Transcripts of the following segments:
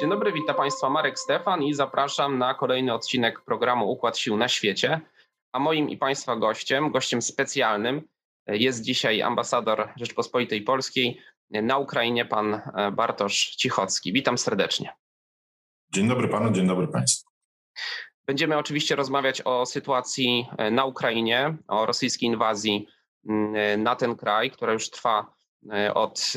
Dzień dobry, witam Państwa Marek Stefan i zapraszam na kolejny odcinek programu Układ Sił na Świecie. A moim i Państwa gościem, gościem specjalnym jest dzisiaj ambasador Rzeczpospolitej Polskiej na Ukrainie, pan Bartosz Cichocki. Witam serdecznie. Dzień dobry panu, dzień dobry państwu. Będziemy oczywiście rozmawiać o sytuacji na Ukrainie, o rosyjskiej inwazji na ten kraj, która już trwa e, od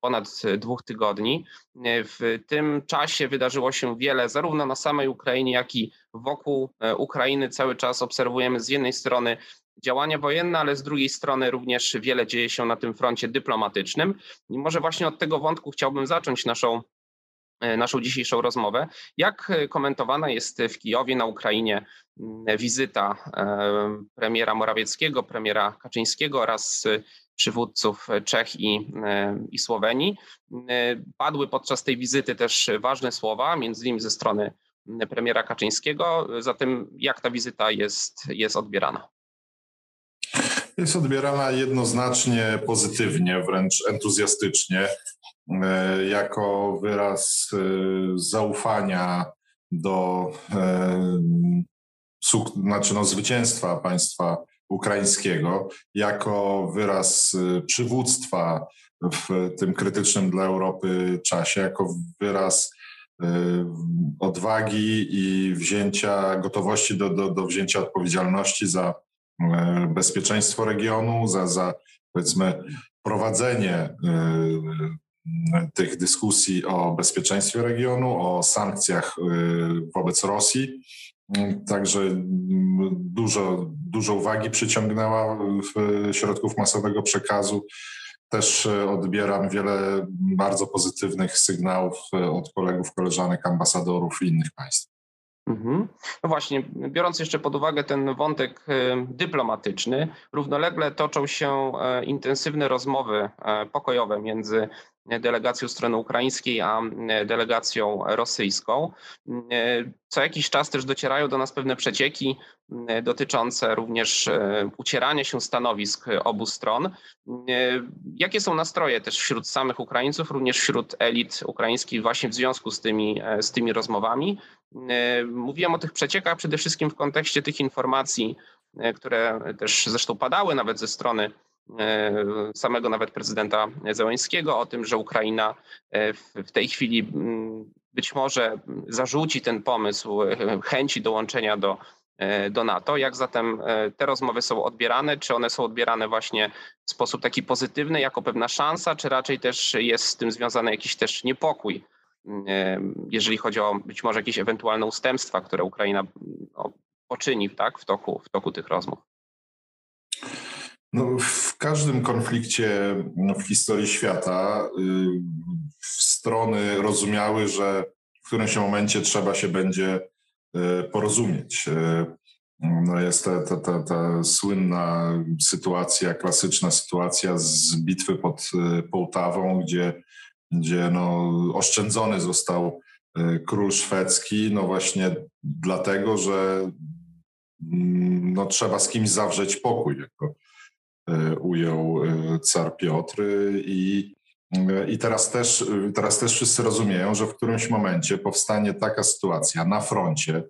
ponad dwóch tygodni. W tym czasie wydarzyło się wiele, zarówno na samej Ukrainie, jak i wokół e, Ukrainy. Cały czas obserwujemy z jednej strony działania wojenne, ale z drugiej strony również wiele dzieje się na tym froncie dyplomatycznym. I może właśnie od tego wątku chciałbym zacząć naszą E, naszą dzisiejszą rozmowę. Jak e, komentowana jest w Kijowie na Ukrainie wizyta e, premiera Morawieckiego, premiera Kaczyńskiego oraz przywódców Czech i, i Słowenii? Padły podczas tej wizyty też ważne słowa, między innymi ze strony premiera Kaczyńskiego. Zatem jak ta wizyta jest, jest odbierana? Jest odbierana jednoznacznie pozytywnie, wręcz entuzjastycznie. E, jako wyraz e, zaufania do e, znaczy no, zwycięstwa państwa ukraińskiego, jako wyraz przywództwa w tym krytycznym dla Europy czasie, jako wyraz odwagi i wzięcia, gotowości do, do, do wzięcia odpowiedzialności za bezpieczeństwo regionu, za, za powiedzmy prowadzenie tych dyskusji o bezpieczeństwie regionu, o sankcjach y, wobec Rosji. Także mm, dużo, dużo uwagi przyciągnęła w środków masowego przekazu. Też y, odbieram wiele bardzo pozytywnych sygnałów y, od kolegów, koleżanek, ambasadorów i innych państw. Mhm. No właśnie, biorąc jeszcze pod uwagę ten wątek dyplomatyczny, równolegle toczą się intensywne rozmowy pokojowe między delegacją strony ukraińskiej, a delegacją rosyjską. Co jakiś czas też docierają do nas pewne przecieki dotyczące również e, ucierania się stanowisk obu stron. Jakie są nastroje też wśród samych Ukraińców, również wśród elit ukraińskich właśnie w związku z tymi, e, z tymi rozmowami? Mówiłem o tych przeciekach przede wszystkim w kontekście tych informacji, e, które też zresztą padały nawet ze strony samego nawet prezydenta Zełańskiego o tym, że Ukraina e, w tej chwili mm, być może zarzuci ten pomysł e, chęci dołączenia do, do NATO. Jak zatem te rozmowy są odbierane? Czy one są odbierane właśnie w sposób taki pozytywny, jako pewna szansa, czy raczej też jest z tym związany jakiś też niepokój, jeżeli chodzi o być może jakieś ewentualne ustępstwa, które Ukraina no, poczyni tak, w, toku, w toku tych rozmów? No, każdym konflikcie no, w historii świata y, strony rozumiały, że w którymś momencie trzeba się będzie y, porozumieć. Y, no jest ta, ta, ta, ta słynna sytuacja, klasyczna sytuacja z bitwy pod Połtawą, gdzie, gdzie no, oszczędzony został król szwedzki, no właśnie dlatego, że mm, no, trzeba z kimś zawrzeć pokój. Jako, ujął e, car Piotr. I, e, i teraz, też, teraz też wszyscy rozumieją, że w którymś momencie powstanie taka sytuacja na froncie,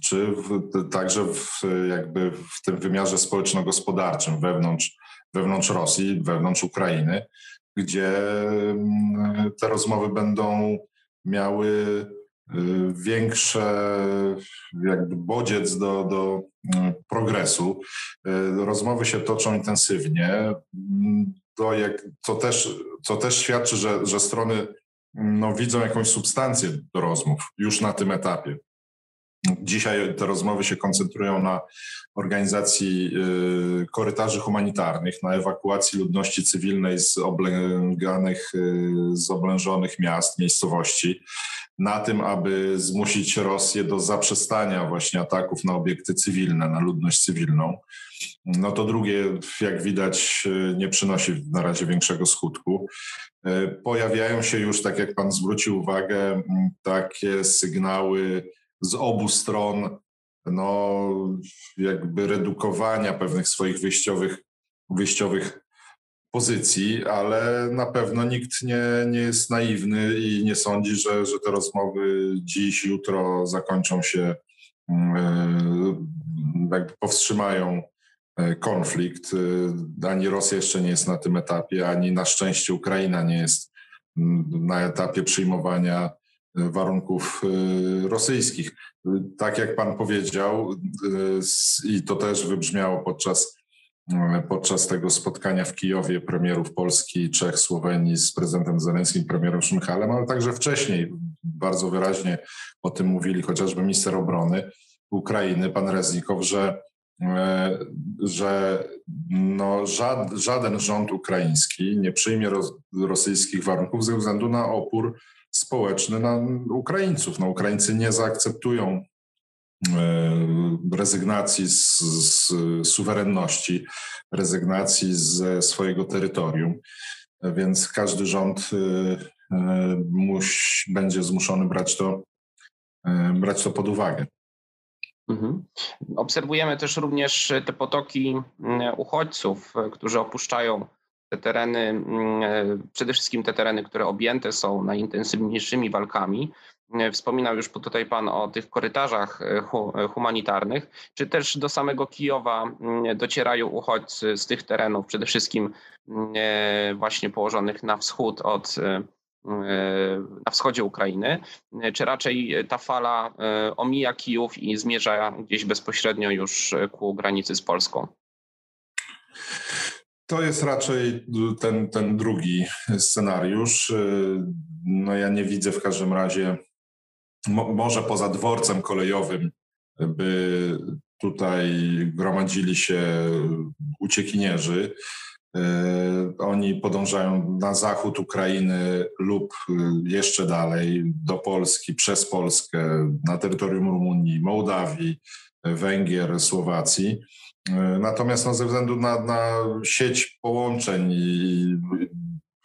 czy w, także w, jakby w tym wymiarze społeczno-gospodarczym wewnątrz, wewnątrz Rosji, wewnątrz Ukrainy, gdzie mm, te rozmowy będą miały większe jakby bodziec do, do y, progresu. Y, rozmowy się toczą intensywnie. To, jak, to, też, to też świadczy, że, że strony no, widzą jakąś substancję do rozmów już na tym etapie. Dzisiaj te rozmowy się koncentrują na organizacji korytarzy humanitarnych, na ewakuacji ludności cywilnej z oblęganych, z oblężonych miast, miejscowości na tym, aby zmusić Rosję do zaprzestania właśnie ataków na obiekty cywilne, na ludność cywilną. No to drugie, jak widać, nie przynosi na razie większego skutku. Pojawiają się już, tak jak Pan zwrócił uwagę, takie sygnały z obu stron, no jakby redukowania pewnych swoich wyjściowych, wyjściowych pozycji, ale na pewno nikt nie, nie jest naiwny i nie sądzi, że, że te rozmowy dziś, jutro zakończą się, mm, jakby powstrzymają konflikt. Ani Rosja jeszcze nie jest na tym etapie, ani na szczęście Ukraina nie jest na etapie przyjmowania warunków rosyjskich. Tak jak pan powiedział, i to też wybrzmiało podczas podczas tego spotkania w Kijowie premierów Polski, Czech, Słowenii z prezydentem Zelenskim, premierem Szmychalem, ale także wcześniej bardzo wyraźnie o tym mówili chociażby minister obrony Ukrainy, pan Reznikow, że, e, że no żaden rząd ukraiński nie przyjmie rosyjskich warunków ze względu na opór społeczny na Ukraińców. No, Ukraińcy nie zaakceptują rezygnacji z, z suwerenności, rezygnacji ze swojego terytorium. Więc każdy rząd e, e, musi, będzie zmuszony brać to, brać to pod uwagę. Mhm. Obserwujemy też również te potoki uchodźców, którzy opuszczają te tereny, przede wszystkim te tereny, które objęte są najintensywniejszymi walkami. E, wspominał już tutaj Pan o tych korytarzach e, e, humanitarnych. Czy też do samego Kijowa mm, docierają uchodźcy z tych terenów, przede wszystkim mm, właśnie położonych na wschód od na wschodzie Ukrainy, czy raczej ta fala omija Kijów i zmierza gdzieś bezpośrednio już ku granicy z Polską? To jest raczej ten, ten drugi scenariusz. No ja nie widzę w każdym razie mo, może poza dworcem kolejowym, by tutaj gromadzili się uciekinierzy. E, oni podążają na zachód Ukrainy lub jeszcze dalej do Polski, przez Polskę, na terytorium Rumunii, Mołdawii, Węgier, Słowacji. E, natomiast no, ze względu na, na sieć połączeń i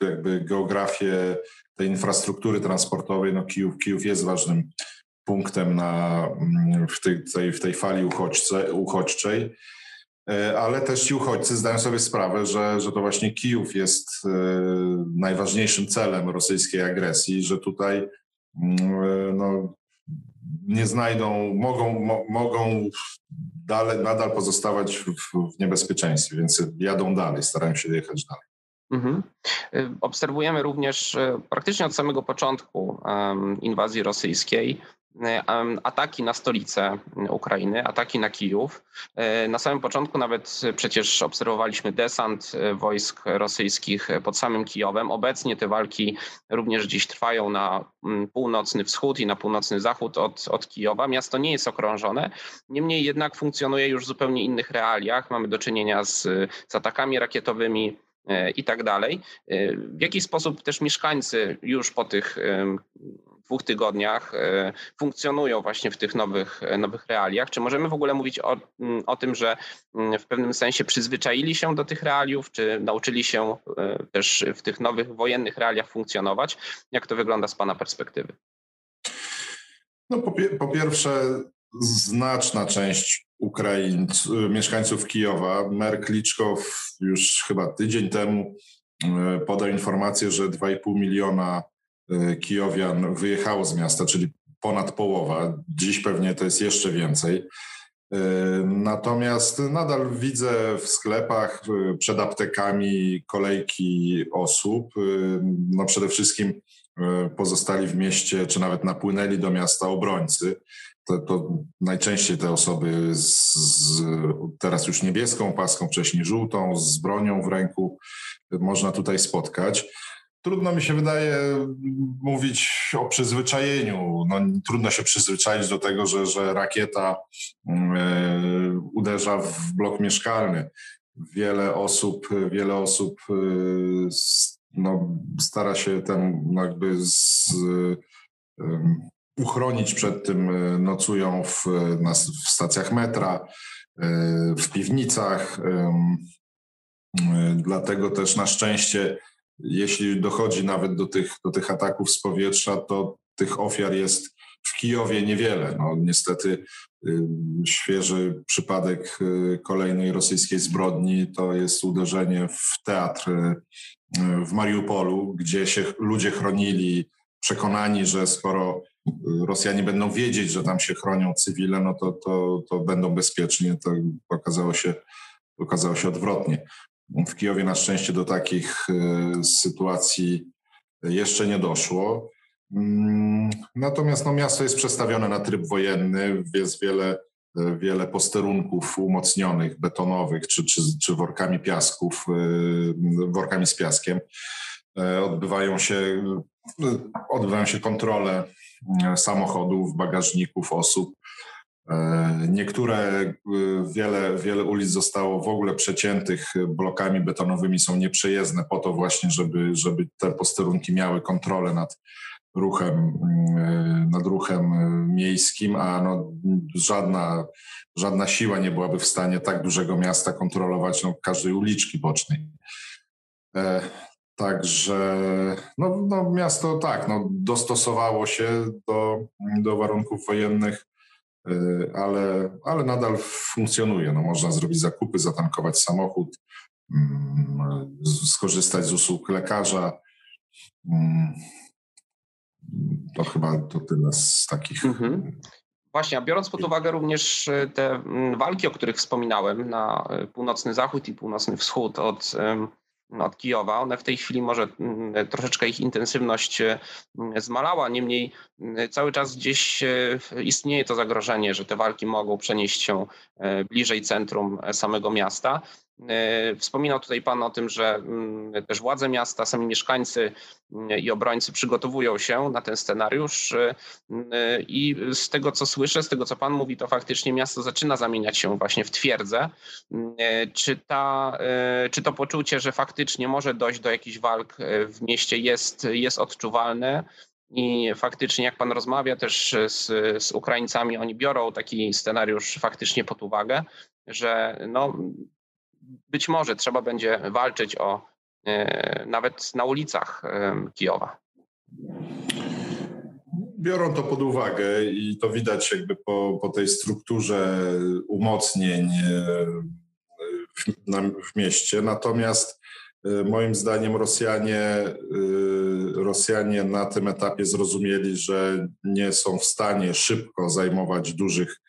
jakby geografię tej infrastruktury transportowej, no Kijów, Kijów jest ważnym punktem na, mm, w, tej, tej, w tej fali uchodźce, uchodźczej, e, ale też ci uchodźcy zdają sobie sprawę, że, że to właśnie Kijów jest e, najważniejszym celem rosyjskiej agresji, że tutaj mm, e, no, nie znajdą, mogą, mo, mogą dalej, nadal pozostawać w, w niebezpieczeństwie, więc jadą dalej, starają się jechać dalej. Mhm. Y, obserwujemy również y, praktycznie od samego początku inwazji rosyjskiej y, ataki na stolicę Ukrainy, ataki na Kijów. Na samym początku nawet przecież obserwowaliśmy desant wojsk rosyjskich pod samym Kijowem. Obecnie te walki również dziś trwają na mm, północny wschód i na północny zachód od, od Kijowa. Miasto nie jest okrążone, niemniej jednak funkcjonuje już w zupełnie innych realiach. Mamy do czynienia z, z atakami rakietowymi i tak dalej. E, w jaki sposób też mieszkańcy już po tych dwóch tygodniach e, funkcjonują właśnie w tych nowych, nowych realiach? Czy możemy w ogóle mówić o, o tym, że w pewnym sensie przyzwyczaili się do tych realiów, czy nauczyli się też w tych nowych wojennych realiach funkcjonować? Jak to wygląda z Pana perspektywy? No po, po pierwsze, znaczna część Ukraińców, mieszkańców Kijowa. Mer Kliczkow już chyba tydzień temu e, podał informację, że 2,5 miliona e, Kijowian wyjechało z miasta, czyli ponad połowa. Dziś pewnie to jest jeszcze więcej. Natomiast nadal widzę w sklepach, przed aptekami kolejki osób. No przede wszystkim pozostali w mieście, czy nawet napłynęli do miasta obrońcy to, to najczęściej te osoby z, z, teraz już niebieską paską, wcześniej żółtą, z bronią w ręku można tutaj spotkać. Trudno mi się wydaje mówić o przyzwyczajeniu. No, trudno się przyzwyczaić do tego, że, że rakieta y, uderza w blok mieszkalny. Wiele osób, wiele osób y, no, stara się ten no, jakby z, y, uchronić przed tym, e, nocują w, na, w stacjach metra, w piwnicach. Dlatego też na szczęście, jeśli dochodzi nawet do tych, do tych ataków z powietrza, to tych ofiar jest w Kijowie niewiele. No, niestety świeży przypadek kolejnej rosyjskiej zbrodni to jest uderzenie w teatr w Mariupolu, gdzie się ludzie chronili, przekonani, że skoro Rosjanie będą wiedzieć, że tam się chronią cywile, no to, to, to będą bezpieczni. To okazało się, okazało się odwrotnie. W Kijowie na szczęście do takich e, sytuacji jeszcze nie doszło. Mm, natomiast no, miasto jest przestawione na tryb wojenny, jest wiele, wiele posterunków umocnionych, betonowych czy, czy, czy workami piasków, e, workami z piaskiem. Odbywają się, odbywają się kontrole samochodów, bagażników, osób. Niektóre, wiele, wiele ulic zostało w ogóle przeciętych blokami betonowymi, są nieprzejezdne po to właśnie, żeby, żeby te posterunki miały kontrolę nad ruchem, e, nad ruchem miejskim, a no, żadna, żadna siła nie byłaby w stanie tak dużego miasta kontrolować no, każdej uliczki bocznej. Także no, no miasto tak, no, dostosowało się do, do warunków wojennych, ale, ale nadal funkcjonuje. No, można zrobić zakupy, zatankować samochód, mm, skorzystać z usług lekarza. Mm, to chyba to tyle z takich. Mhm. Właśnie, a biorąc pod uwagę również y, te mm, walki, o których wspominałem, na y, północny zachód i północny wschód od od Kijowa. One w tej chwili może mm, troszeczkę ich intensywność mm, zmalała, niemniej cały czas gdzieś e, istnieje to zagrożenie, że te walki mogą przenieść się e, bliżej centrum e, samego miasta. E, wspominał tutaj Pan o tym, że mm, też władze miasta, sami mieszkańcy mm, i obrońcy przygotowują się na ten scenariusz e, e, i z tego co słyszę, z tego co Pan mówi, to faktycznie miasto zaczyna zamieniać się właśnie w twierdzę. Czy, ta, czy to poczucie, że faktycznie może dojść do jakichś walk w mieście jest, jest odczuwalne? I faktycznie, jak pan rozmawia też z, z Ukraińcami, oni biorą taki scenariusz faktycznie pod uwagę, że no, być może trzeba będzie walczyć o e, nawet na ulicach e, Kijowa. Biorą to pod uwagę i to widać jakby po, po tej strukturze umocnień e, w, na, w mieście. Natomiast moim zdaniem Rosjanie, Rosjanie na tym etapie zrozumieli, że nie są w stanie szybko zajmować dużych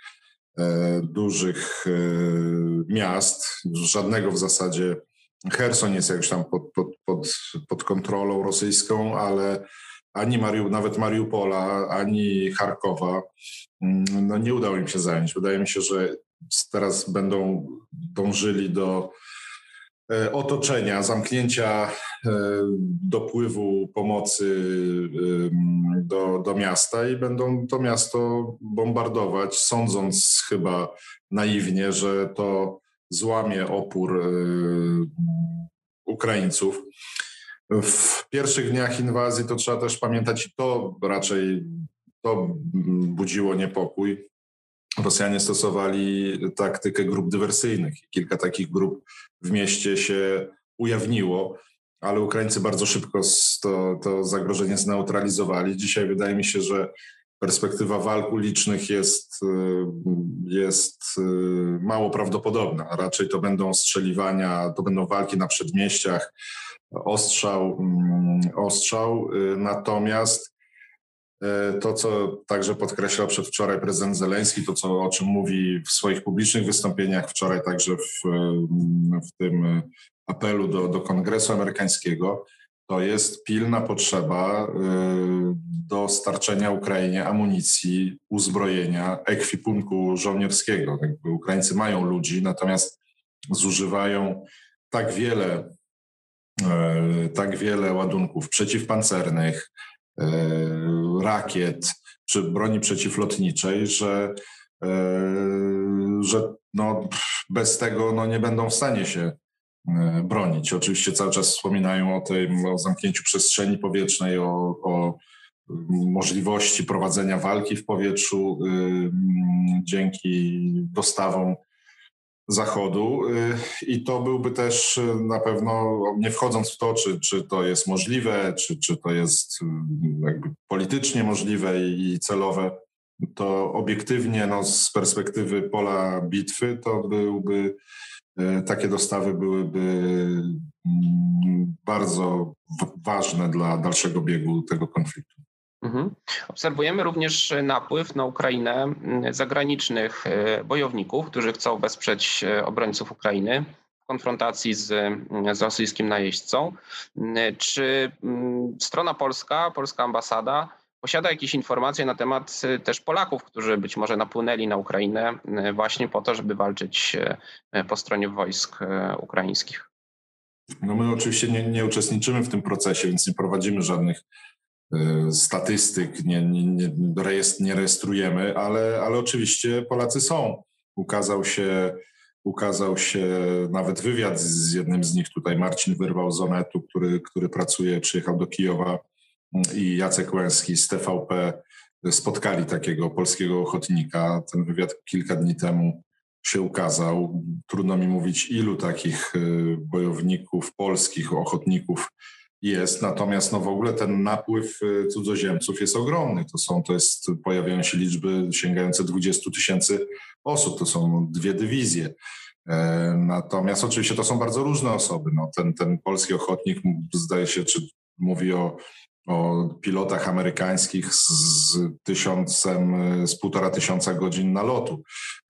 dużych e, miast, żadnego w zasadzie. Herson jest jakoś tam pod, pod, pod, pod kontrolą rosyjską, ale ani Mariu, nawet Mariupola, ani Charkowa mm, no nie udało im się zająć. Wydaje mi się, że teraz będą dążyli do E, otoczenia, zamknięcia e, dopływu pomocy do, do miasta i będą to miasto bombardować, sądząc chyba naiwnie, że to złamie opór e, Ukraińców. W pierwszych dniach inwazji to trzeba też pamiętać, i to raczej to budziło niepokój, Rosjanie stosowali taktykę grup dywersyjnych. Kilka takich grup w mieście się ujawniło, ale Ukraińcy bardzo szybko to, to zagrożenie zneutralizowali. Dzisiaj wydaje mi się, że perspektywa walk ulicznych jest, jest mało prawdopodobna. Raczej to będą strzeliwania, to będą walki na przedmieściach, ostrzał, mm, ostrzał. Natomiast E, to, co także podkreślał przedwczoraj prezydent Zeleński, to, co, o czym mówi w swoich publicznych wystąpieniach wczoraj, także w, w tym apelu do, do Kongresu Amerykańskiego, to jest pilna potrzeba e, dostarczenia Ukrainie amunicji, uzbrojenia, ekwipunku żołnierskiego. Ukraińcy mają ludzi, natomiast zużywają tak wiele, e, tak wiele ładunków przeciwpancernych, E, rakiet czy broni przeciwlotniczej, że, e, że no, bez tego no, nie będą w stanie się e, bronić. Oczywiście cały czas wspominają o tym, o zamknięciu przestrzeni powietrznej, o, o możliwości prowadzenia walki w powietrzu dzięki dostawom Zachodu i to byłby też na pewno, nie wchodząc w to, czy, czy to jest możliwe, czy, czy to jest jakby politycznie możliwe i celowe, to obiektywnie no, z perspektywy pola bitwy to byłby takie dostawy byłyby mm, bardzo ważne dla dalszego biegu tego konfliktu. Mhm. Obserwujemy również napływ na Ukrainę mm, zagranicznych e, bojowników, którzy chcą wesprzeć e, obrońców Ukrainy w konfrontacji z, mm, z rosyjskim najeźdźcą. Mm, czy strona polska, polska ambasada posiada jakieś informacje na temat e, też Polaków, którzy być może napłynęli na Ukrainę właśnie po to, żeby walczyć po stronie wojsk ukraińskich? No my oczywiście nie, nie uczestniczymy w tym procesie, więc nie prowadzimy żadnych statystyk, nie, nie, nie, rejestrujemy, ale, ale oczywiście Polacy są. Ukazał się, ukazał się nawet wywiad z jednym z nich tutaj, Marcin Wyrwał z Onetu, który, który pracuje, przyjechał do Kijowa i Jacek Łęski z TVP spotkali takiego polskiego ochotnika. Ten wywiad kilka dni temu się ukazał. Trudno mi mówić, ilu takich y, bojowników polskich, ochotników jest, natomiast no w ogóle ten napływ y, cudzoziemców jest ogromny. To są, to jest, pojawiają się liczby sięgające 20 tysięcy osób, to są dwie dywizje. E, natomiast oczywiście to są bardzo różne osoby. No, ten, ten polski ochotnik zdaje się, czy mówi o, o pilotach amerykańskich z tysiącem, z półtora tysiąca godzin nalotu.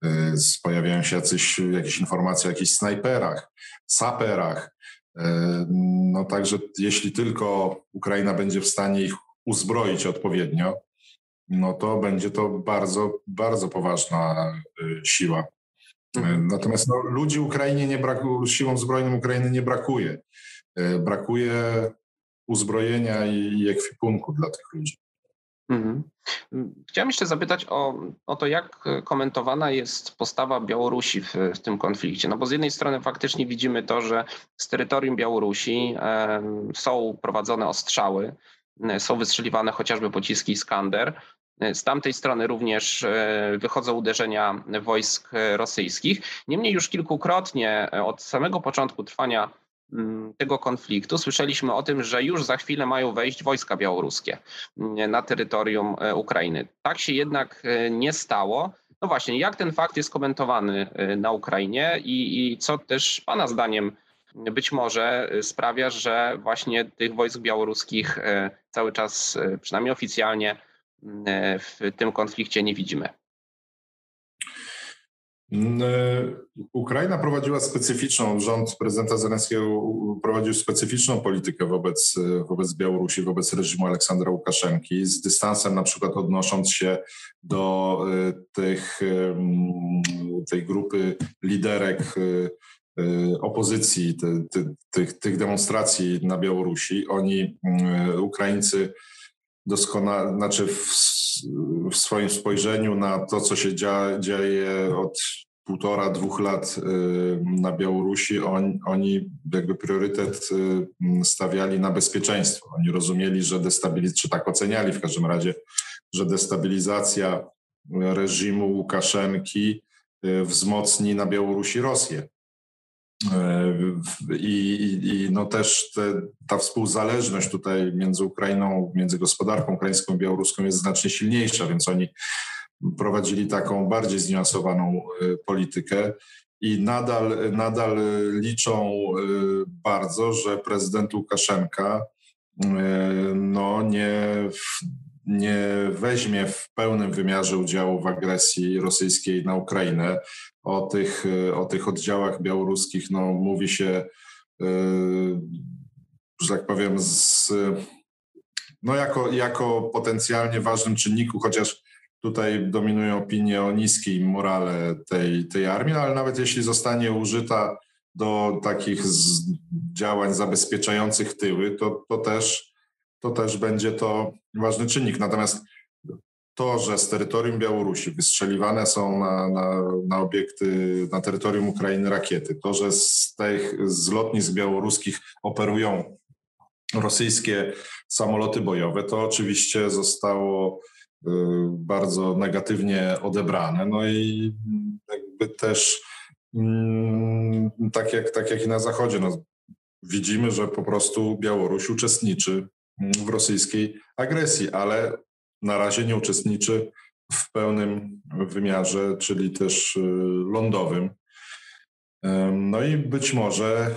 E, pojawiają się jacyś, jakieś informacje o jakichś snajperach, saperach, no także jeśli tylko Ukraina będzie w stanie ich uzbroić odpowiednio, no to będzie to bardzo, bardzo poważna e, siła. E, mhm. Natomiast no, ludzi Ukrainie nie brakuje, siłom zbrojnym Ukrainy nie brakuje. Brakuje uzbrojenia i ekwipunku dla tych ludzi. Mhm. Chciałem jeszcze zapytać o, o to, jak komentowana jest postawa Białorusi w, w, tym konflikcie. No bo z jednej strony faktycznie widzimy to, że z terytorium Białorusi e, są prowadzone ostrzały, e, są wystrzeliwane chociażby pociski Iskander. E, z tamtej strony również e, wychodzą uderzenia wojsk rosyjskich. Niemniej już kilkukrotnie od samego początku trwania tego konfliktu słyszeliśmy o tym, że już za chwilę mają wejść wojska białoruskie mm, na terytorium e, Ukrainy. Tak się jednak e, nie stało. No właśnie, jak ten fakt jest komentowany e, na Ukrainie i, i co też Pana zdaniem być może sprawia, że właśnie tych wojsk białoruskich cały czas, przynajmniej oficjalnie, mm, w tym konflikcie nie widzimy? Mm, e, Ukraina prowadziła specyficzną, rząd prezydenta Zelenskiego prowadził specyficzną politykę wobec, e, wobec Białorusi, wobec reżimu Aleksandra Łukaszenki, z dystansem na przykład odnosząc się do e, tych, tej grupy liderek opozycji, tych, tych demonstracji na Białorusi. Oni, Ukraińcy, doskonale, znaczy w, w swoim spojrzeniu na to, co się dzia, dzieje od półtora, dwóch lat y, na Białorusi, on, oni jakby priorytet y, stawiali na bezpieczeństwo. Oni rozumieli, że destabilizacja, czy tak oceniali w każdym razie, że destabilizacja reżimu Łukaszenki y, wzmocni na Białorusi Rosję. I, i no też te, ta współzależność tutaj między Ukrainą, między gospodarką ukraińską i białoruską jest znacznie silniejsza, więc oni prowadzili taką bardziej zniuansowaną politykę i nadal, nadal liczą bardzo, że prezydent Łukaszenka no, nie, nie weźmie w pełnym wymiarze udziału w agresji rosyjskiej na Ukrainę. O tych, o tych oddziałach białoruskich no, mówi się, że tak powiem, z, no jako, jako potencjalnie ważnym czynniku, chociaż tutaj dominują opinie o niskiej morale tej, tej armii, ale nawet jeśli zostanie użyta do takich działań zabezpieczających tyły, to, to, też, to też będzie to ważny czynnik. Natomiast to, że z terytorium Białorusi wystrzeliwane są na, na, na obiekty na terytorium Ukrainy rakiety, to, że z tych z lotnisk białoruskich operują rosyjskie samoloty bojowe, to oczywiście zostało Y, bardzo negatywnie odebrane. No i jakby też mm, tak jak, tak jak i na Zachodzie, no, widzimy, że po prostu Białoruś uczestniczy w rosyjskiej agresji, ale na razie nie uczestniczy w pełnym wymiarze, czyli też y, lądowym. No i być może,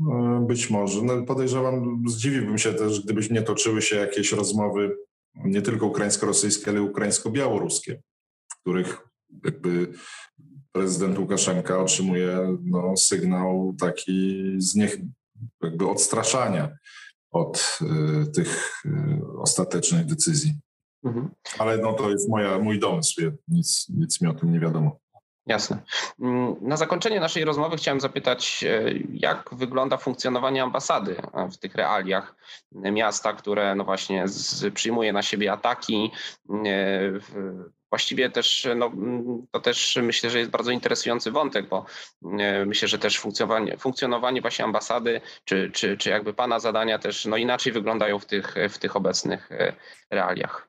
y, być może, no podejrzewam, zdziwiłbym się też, gdybyś nie toczyły się jakieś rozmowy nie tylko ukraińsko-rosyjskie, ale ukraińsko-białoruskie, w których jakby prezydent Łukaszenka otrzymuje no, sygnał taki z niech, jakby odstraszania od y, tych y, ostatecznych decyzji. Mhm. Ale no, to jest moja, mój domysł, nic, nic mi o tym nie wiadomo. Jasne. Mm, na zakończenie naszej rozmowy chciałem zapytać, e, jak wygląda funkcjonowanie ambasady e, w tych realiach miasta, które no właśnie z, przyjmuje na siebie ataki. E, właściwie też, no, to też myślę, że jest bardzo interesujący wątek, bo myślę, że też funkcjonowanie, funkcjonowanie właśnie ambasady, czy, czy, czy jakby pana zadania też no inaczej wyglądają w tych, w tych obecnych realiach.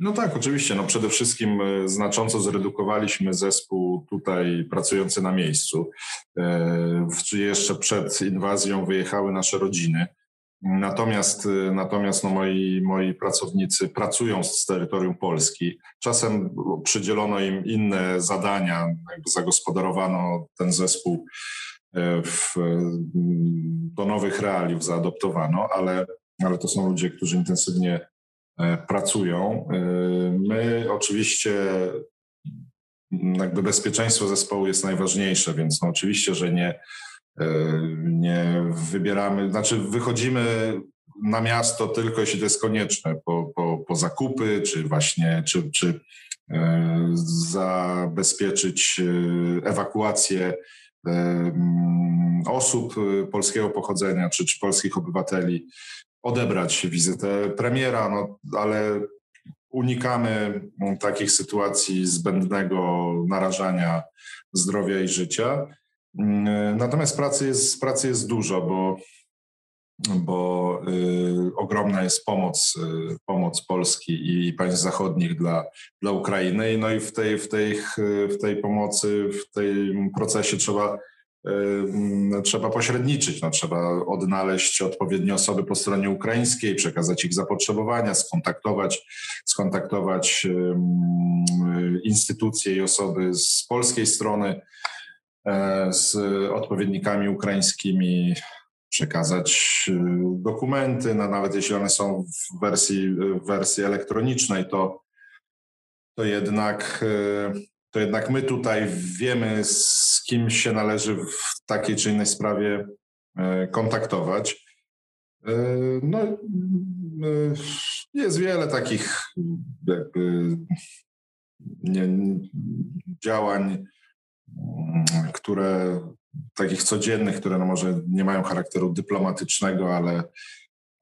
No tak, oczywiście. No przede wszystkim e, znacząco zredukowaliśmy zespół tutaj pracujący na miejscu. E, jeszcze przed inwazją wyjechały nasze rodziny. Natomiast, e, natomiast no moi, moi pracownicy pracują z terytorium Polski. Czasem przydzielono im inne zadania, zagospodarowano ten zespół w, do nowych realiów zaadoptowano, ale, ale to są ludzie, którzy intensywnie E, pracują. E, my oczywiście jakby bezpieczeństwo zespołu jest najważniejsze, więc no oczywiście, że nie, e, nie wybieramy, znaczy wychodzimy na miasto tylko jeśli to jest konieczne, po, po, po zakupy, czy właśnie, czy, czy zabezpieczyć ewakuację osób polskiego pochodzenia, czy, czy polskich obywateli odebrać wizytę premiera, no, ale unikamy takich sytuacji zbędnego narażania zdrowia i życia. Natomiast pracy jest, pracy jest dużo, bo, bo y, ogromna jest pomoc, y, pomoc Polski i państw zachodnich dla, dla Ukrainy. No i w tej, w, tej, w tej pomocy, w tym procesie trzeba trzeba pośredniczyć, no, trzeba odnaleźć odpowiednie osoby po stronie ukraińskiej, przekazać ich zapotrzebowania, skontaktować, skontaktować instytucje i osoby z polskiej strony e, z odpowiednikami ukraińskimi, przekazać e, dokumenty, no, nawet jeśli one są w wersji, w wersji elektronicznej, to, to jednak e, to jednak my tutaj wiemy, z kim się należy w takiej czy innej sprawie e, kontaktować. E, no, e, jest wiele takich jakby nie, działań, które takich codziennych, które no może nie mają charakteru dyplomatycznego, ale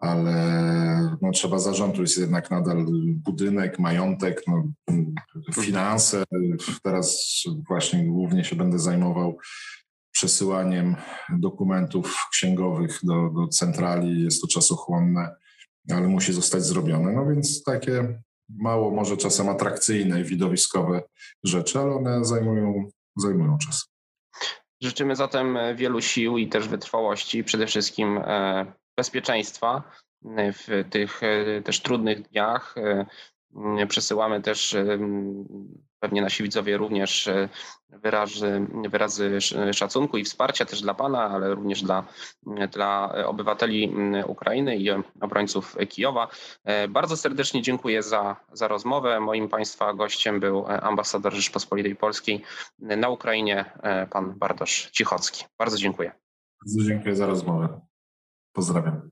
ale no, trzeba zarządu, jest jednak nadal budynek, majątek, no, finanse. Teraz właśnie głównie się będę zajmował przesyłaniem dokumentów księgowych do, do centrali. Jest to czasochłonne, ale musi zostać zrobione. No więc takie mało może czasem atrakcyjne i widowiskowe rzeczy, ale one zajmują, zajmują czas. Życzymy zatem wielu sił i też wytrwałości, przede wszystkim e, bezpieczeństwa e, w tych e, też trudnych dniach. E, przesyłamy też, pewnie nasi widzowie również wyrazy, wyrazy szacunku i wsparcia też dla Pana, ale również dla, dla obywateli Ukrainy i obrońców Kijowa. Bardzo serdecznie dziękuję za, za rozmowę. Moim Państwa gościem był ambasador Rzeczpospolitej Polskiej na Ukrainie, pan Bartosz Cichocki. Bardzo dziękuję. Bardzo dziękuję za rozmowę. Pozdrawiam.